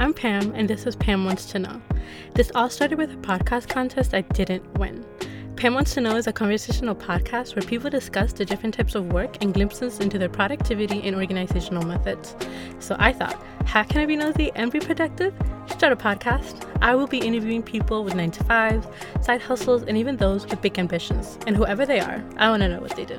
I'm Pam, and this is Pam Wants to Know. This all started with a podcast contest I didn't win. Pam Wants to Know is a conversational podcast where people discuss the different types of work and glimpses into their productivity and organizational methods. So I thought, how can I be nosy and be productive? Start a podcast. I will be interviewing people with 9 to 5s, side hustles, and even those with big ambitions. And whoever they are, I want to know what they do.